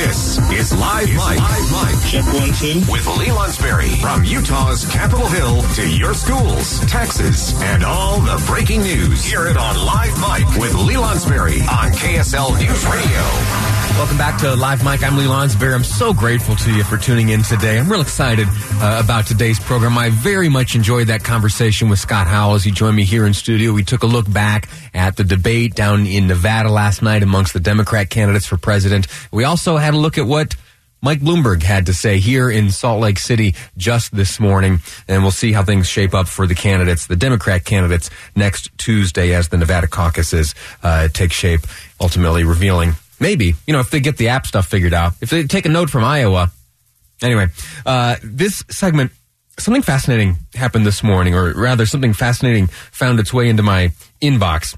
This is Live Mic. Live Mic. Check one, two. With Lee Lonsberry. From Utah's Capitol Hill to your schools, taxes, and all the breaking news. Hear it on Live Mic with Lee Lonsberry on KSL News Radio. Welcome back to Live Mic. I'm Lee Lonsberry. I'm so grateful to you for tuning in today. I'm real excited uh, about today's program. I very much enjoyed that conversation with Scott Howell as he joined me here in studio. We took a look back at the debate down in Nevada last night amongst the Democrat candidates for president. We also had a look at what Mike Bloomberg had to say here in Salt Lake City just this morning, and we'll see how things shape up for the candidates, the Democrat candidates, next Tuesday as the Nevada caucuses uh, take shape, ultimately revealing maybe you know if they get the app stuff figured out, if they take a note from Iowa. Anyway, uh, this segment, something fascinating happened this morning, or rather, something fascinating found its way into my inbox.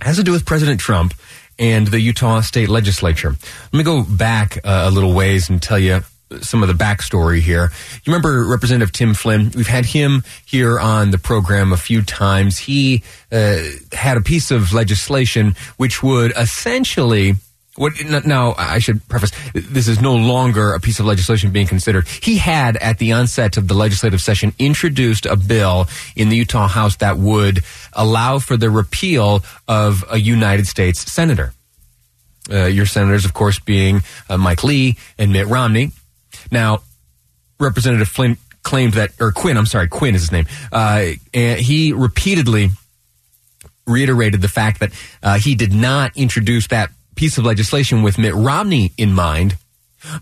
It has to do with President Trump and the Utah State Legislature. Let me go back uh, a little ways and tell you some of the backstory here. You remember Representative Tim Flynn? We've had him here on the program a few times. He uh, had a piece of legislation which would essentially. What, now, I should preface, this is no longer a piece of legislation being considered. He had, at the onset of the legislative session, introduced a bill in the Utah House that would allow for the repeal of a United States senator. Uh, your senators, of course, being uh, Mike Lee and Mitt Romney. Now, Representative Flynn claimed that, or Quinn, I'm sorry, Quinn is his name. Uh, and he repeatedly reiterated the fact that uh, he did not introduce that piece of legislation with Mitt Romney in mind,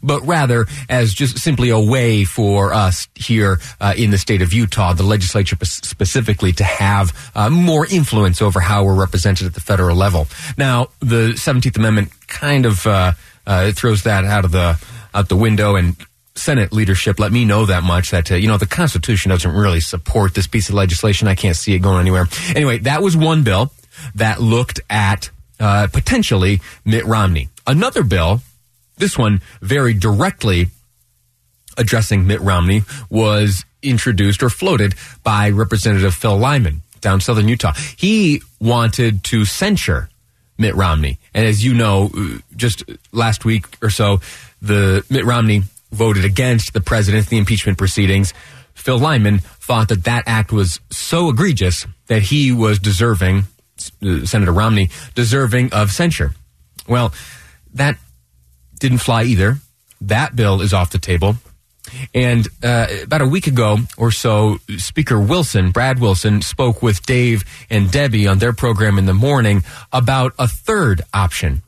but rather as just simply a way for us here uh, in the state of Utah, the legislature specifically, to have uh, more influence over how we're represented at the federal level. Now, the 17th Amendment kind of uh, uh, throws that out of the out the window and Senate leadership let me know that much that, uh, you know, the Constitution doesn't really support this piece of legislation. I can't see it going anywhere. Anyway, that was one bill that looked at uh, potentially Mitt Romney. Another bill, this one very directly addressing Mitt Romney, was introduced or floated by Representative Phil Lyman down southern Utah. He wanted to censure Mitt Romney. And as you know, uh, just last week or so, the Mitt Romney voted against the president, the impeachment proceedings. Phil Lyman thought that that act was so egregious that he was deserving, uh, Senator Romney, deserving of censure. Well, that didn't fly either. That bill is off the table. And uh, about a week ago or so, Speaker Wilson, Brad Wilson, spoke with Dave and Debbie on their program in the morning about a third option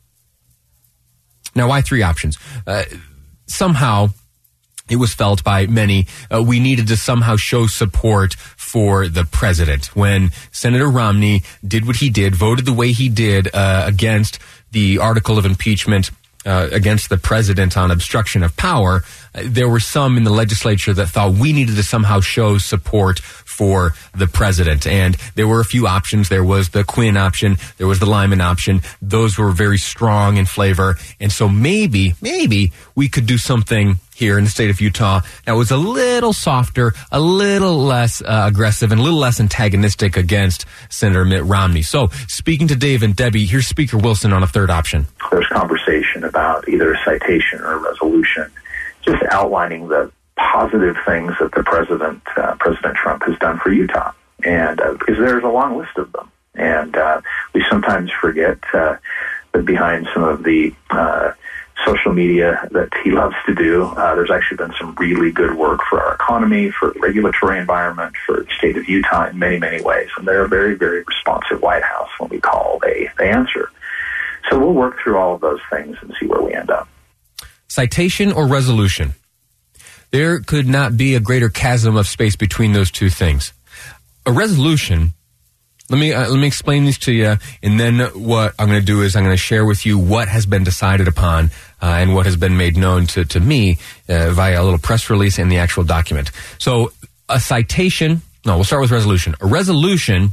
now, why three options? Uh, somehow, it was felt by many uh, we needed to somehow show support for the president. When Senator Romney did what he did, voted the way he did uh, against the article of impeachment uh, against the president on obstruction of power. Uh, there were some in the legislature that thought we needed to somehow show support for the president. And there were a few options. There was the Quinn option. There was the Lyman option. Those were very strong in flavor. And so maybe, maybe we could do something here in the state of Utah that was a little softer, a little less uh, aggressive, and a little less antagonistic against Senator Mitt Romney. So, speaking to Dave and Debbie, here's Speaker Wilson on a third option. There's conversation about either a citation or a resolution, just outlining the positive things that the president, uh, President Trump, has done for Utah, and uh, because there's a long list of them, and uh, we sometimes forget uh, that behind some of the uh, social media that he loves to do, uh, there's actually been some really good work for our economy, for the regulatory environment, for the state of Utah in many, many ways, and they're a very, very responsive White House when we call, they they answer. So we'll work through all of those things and see where we end up. Citation or resolution? There could not be a greater chasm of space between those two things. A resolution Let me uh, let me explain these to you, and then what I'm going to do is I'm going to share with you what has been decided upon uh, and what has been made known to to me uh, via a little press release and the actual document. So, a citation. No, we'll start with resolution. A resolution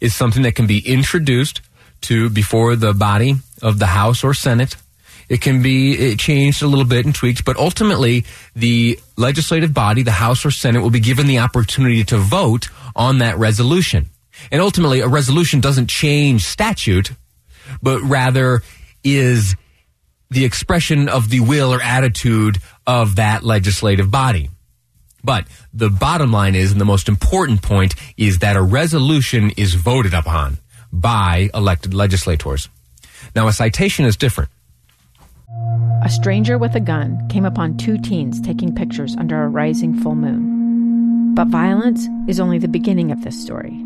is something that can be introduced to before the body of the House or Senate. It can be changed a little bit and tweaked, but ultimately the legislative body, the House or Senate, will be given the opportunity to vote on that resolution. And ultimately, a resolution doesn't change statute, but rather is the expression of the will or attitude of that legislative body. But the bottom line is, and the most important point, is that a resolution is voted upon by elected legislators. Now, a citation is different. A stranger with a gun came upon two teens taking pictures under a rising full moon. But violence is only the beginning of this story.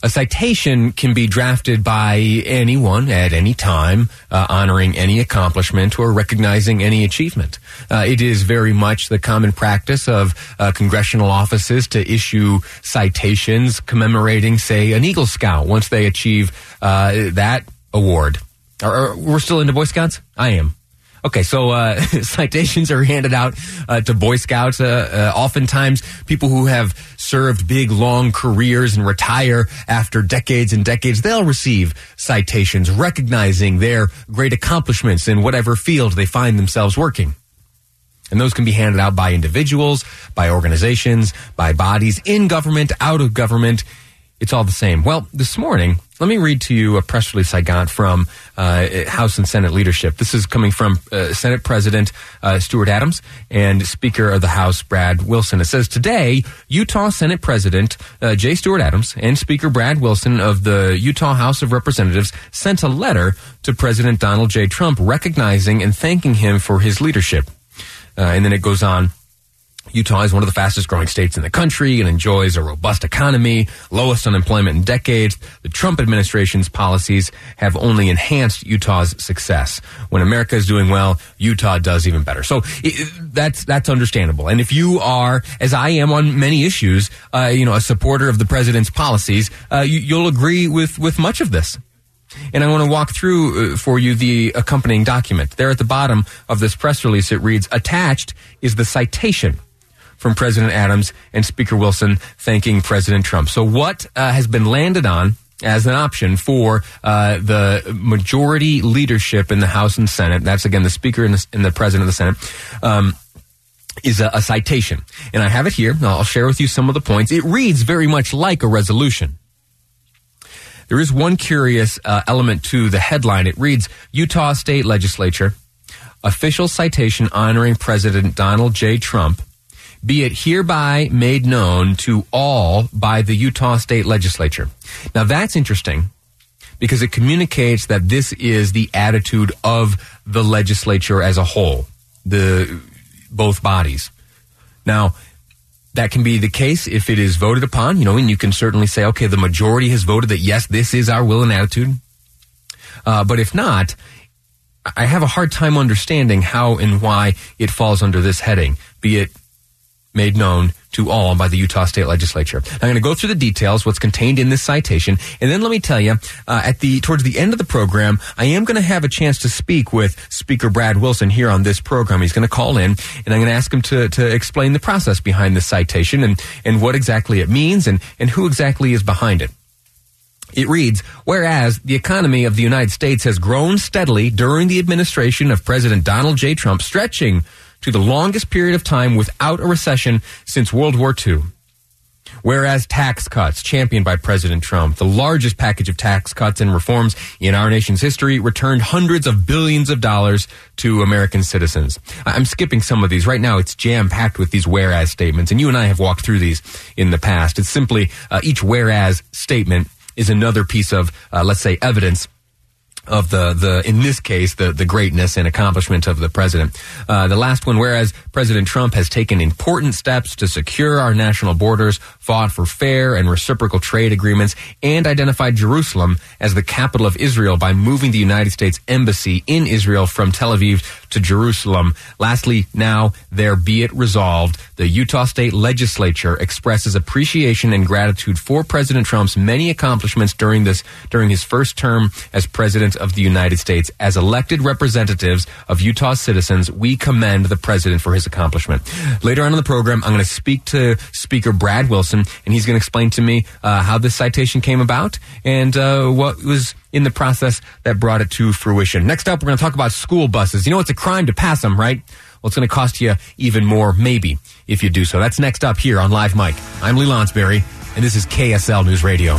A citation can be drafted by anyone at any time, uh, honoring any accomplishment or recognizing any achievement. Uh, it is very much the common practice of uh, congressional offices to issue citations commemorating, say, an Eagle Scout once they achieve uh, that award. Or, or, we're still into Boy Scouts? I am. Okay, so uh, citations are handed out uh, to Boy Scouts. Uh, uh, oftentimes, people who have served big, long careers and retire after decades and decades, they'll receive citations recognizing their great accomplishments in whatever field they find themselves working. And those can be handed out by individuals, by organizations, by bodies in government, out of government. It's all the same. Well, this morning, let me read to you a press release I got from uh, House and Senate leadership. This is coming from uh, Senate President uh, Stuart Adams and Speaker of the House Brad Wilson. It says today, Utah Senate President uh, J. Stuart Adams and Speaker Brad Wilson of the Utah House of Representatives sent a letter to President Donald J. Trump recognizing and thanking him for his leadership. Uh, and then it goes on. Utah is one of the fastest growing states in the country and enjoys a robust economy, lowest unemployment in decades. The Trump administration's policies have only enhanced Utah's success. When America is doing well, Utah does even better. So it, that's that's understandable. And if you are, as I am on many issues, uh, you know, a supporter of the president's policies, uh, you, will agree with with much of this. And I want to walk through uh, for you the accompanying document. There at the bottom of this press release, it reads, attached is the citation from President Adams and Speaker Wilson thanking President Trump. So, what uh, has been landed on as an option for uh, the majority leadership in the House and Senate? That's again the Speaker and the, and the President of the Senate. Um, is a, a, citation. And I have it here. I'll share with you some of the points. It reads very much like a resolution. There is one curious uh, element to the headline. It reads Utah State Legislature, official citation honoring President Donald J. Trump be it hereby made known to all by the Utah State Legislature. Now that's interesting because it communicates that this is the attitude of the legislature as a whole, the both bodies. Now, that can be the case if it is voted upon, you know, and you can certainly say, okay, the majority has voted that yes, this is our will and attitude. Uh, but if not, I have a hard time understanding how and why it falls under this heading, be it made known to all by the Utah State Legislature. I'm going to go through the details, what's contained in this citation, and then let me tell you, uh, at the towards the end of the program, I am going to have a chance to speak with Speaker Brad Wilson here on this program. He's going to call in, and I'm going to ask him to to explain the process behind this citation and and what exactly it means and and who exactly is behind it. It reads, whereas the economy of the United States has grown steadily during the administration of President Donald J. Trump, stretching to the longest period of time without a recession since World War II. Whereas tax cuts championed by President Trump, the largest package of tax cuts and reforms in our nation's history, returned hundreds of billions of dollars to American citizens. I'm skipping some of these. Right now, it's jam packed with these whereas statements, and you and I have walked through these in the past. It's simply uh, each whereas statement is another piece of, uh, let's say, evidence of the, the in this case the, the greatness and accomplishment of the president. Uh, the last one, whereas President Trump has taken important steps to secure our national borders, fought for fair and reciprocal trade agreements, and identified Jerusalem as the capital of Israel by moving the United States Embassy in Israel from Tel Aviv to Jerusalem. Lastly, now there be it resolved, the Utah State Legislature expresses appreciation and gratitude for President Trump's many accomplishments during this during his first term as president of the United States. As elected representatives of Utah citizens, we commend the president for his accomplishment. Later on in the program, I'm going to speak to Speaker Brad Wilson, and he's going to explain to me uh, how this citation came about and uh, what was in the process that brought it to fruition. Next up, we're going to talk about school buses. You know, it's a crime to pass them, right? Well, it's going to cost you even more, maybe, if you do so. That's next up here on Live Mic. I'm Lee Lonsberry, and this is KSL News Radio.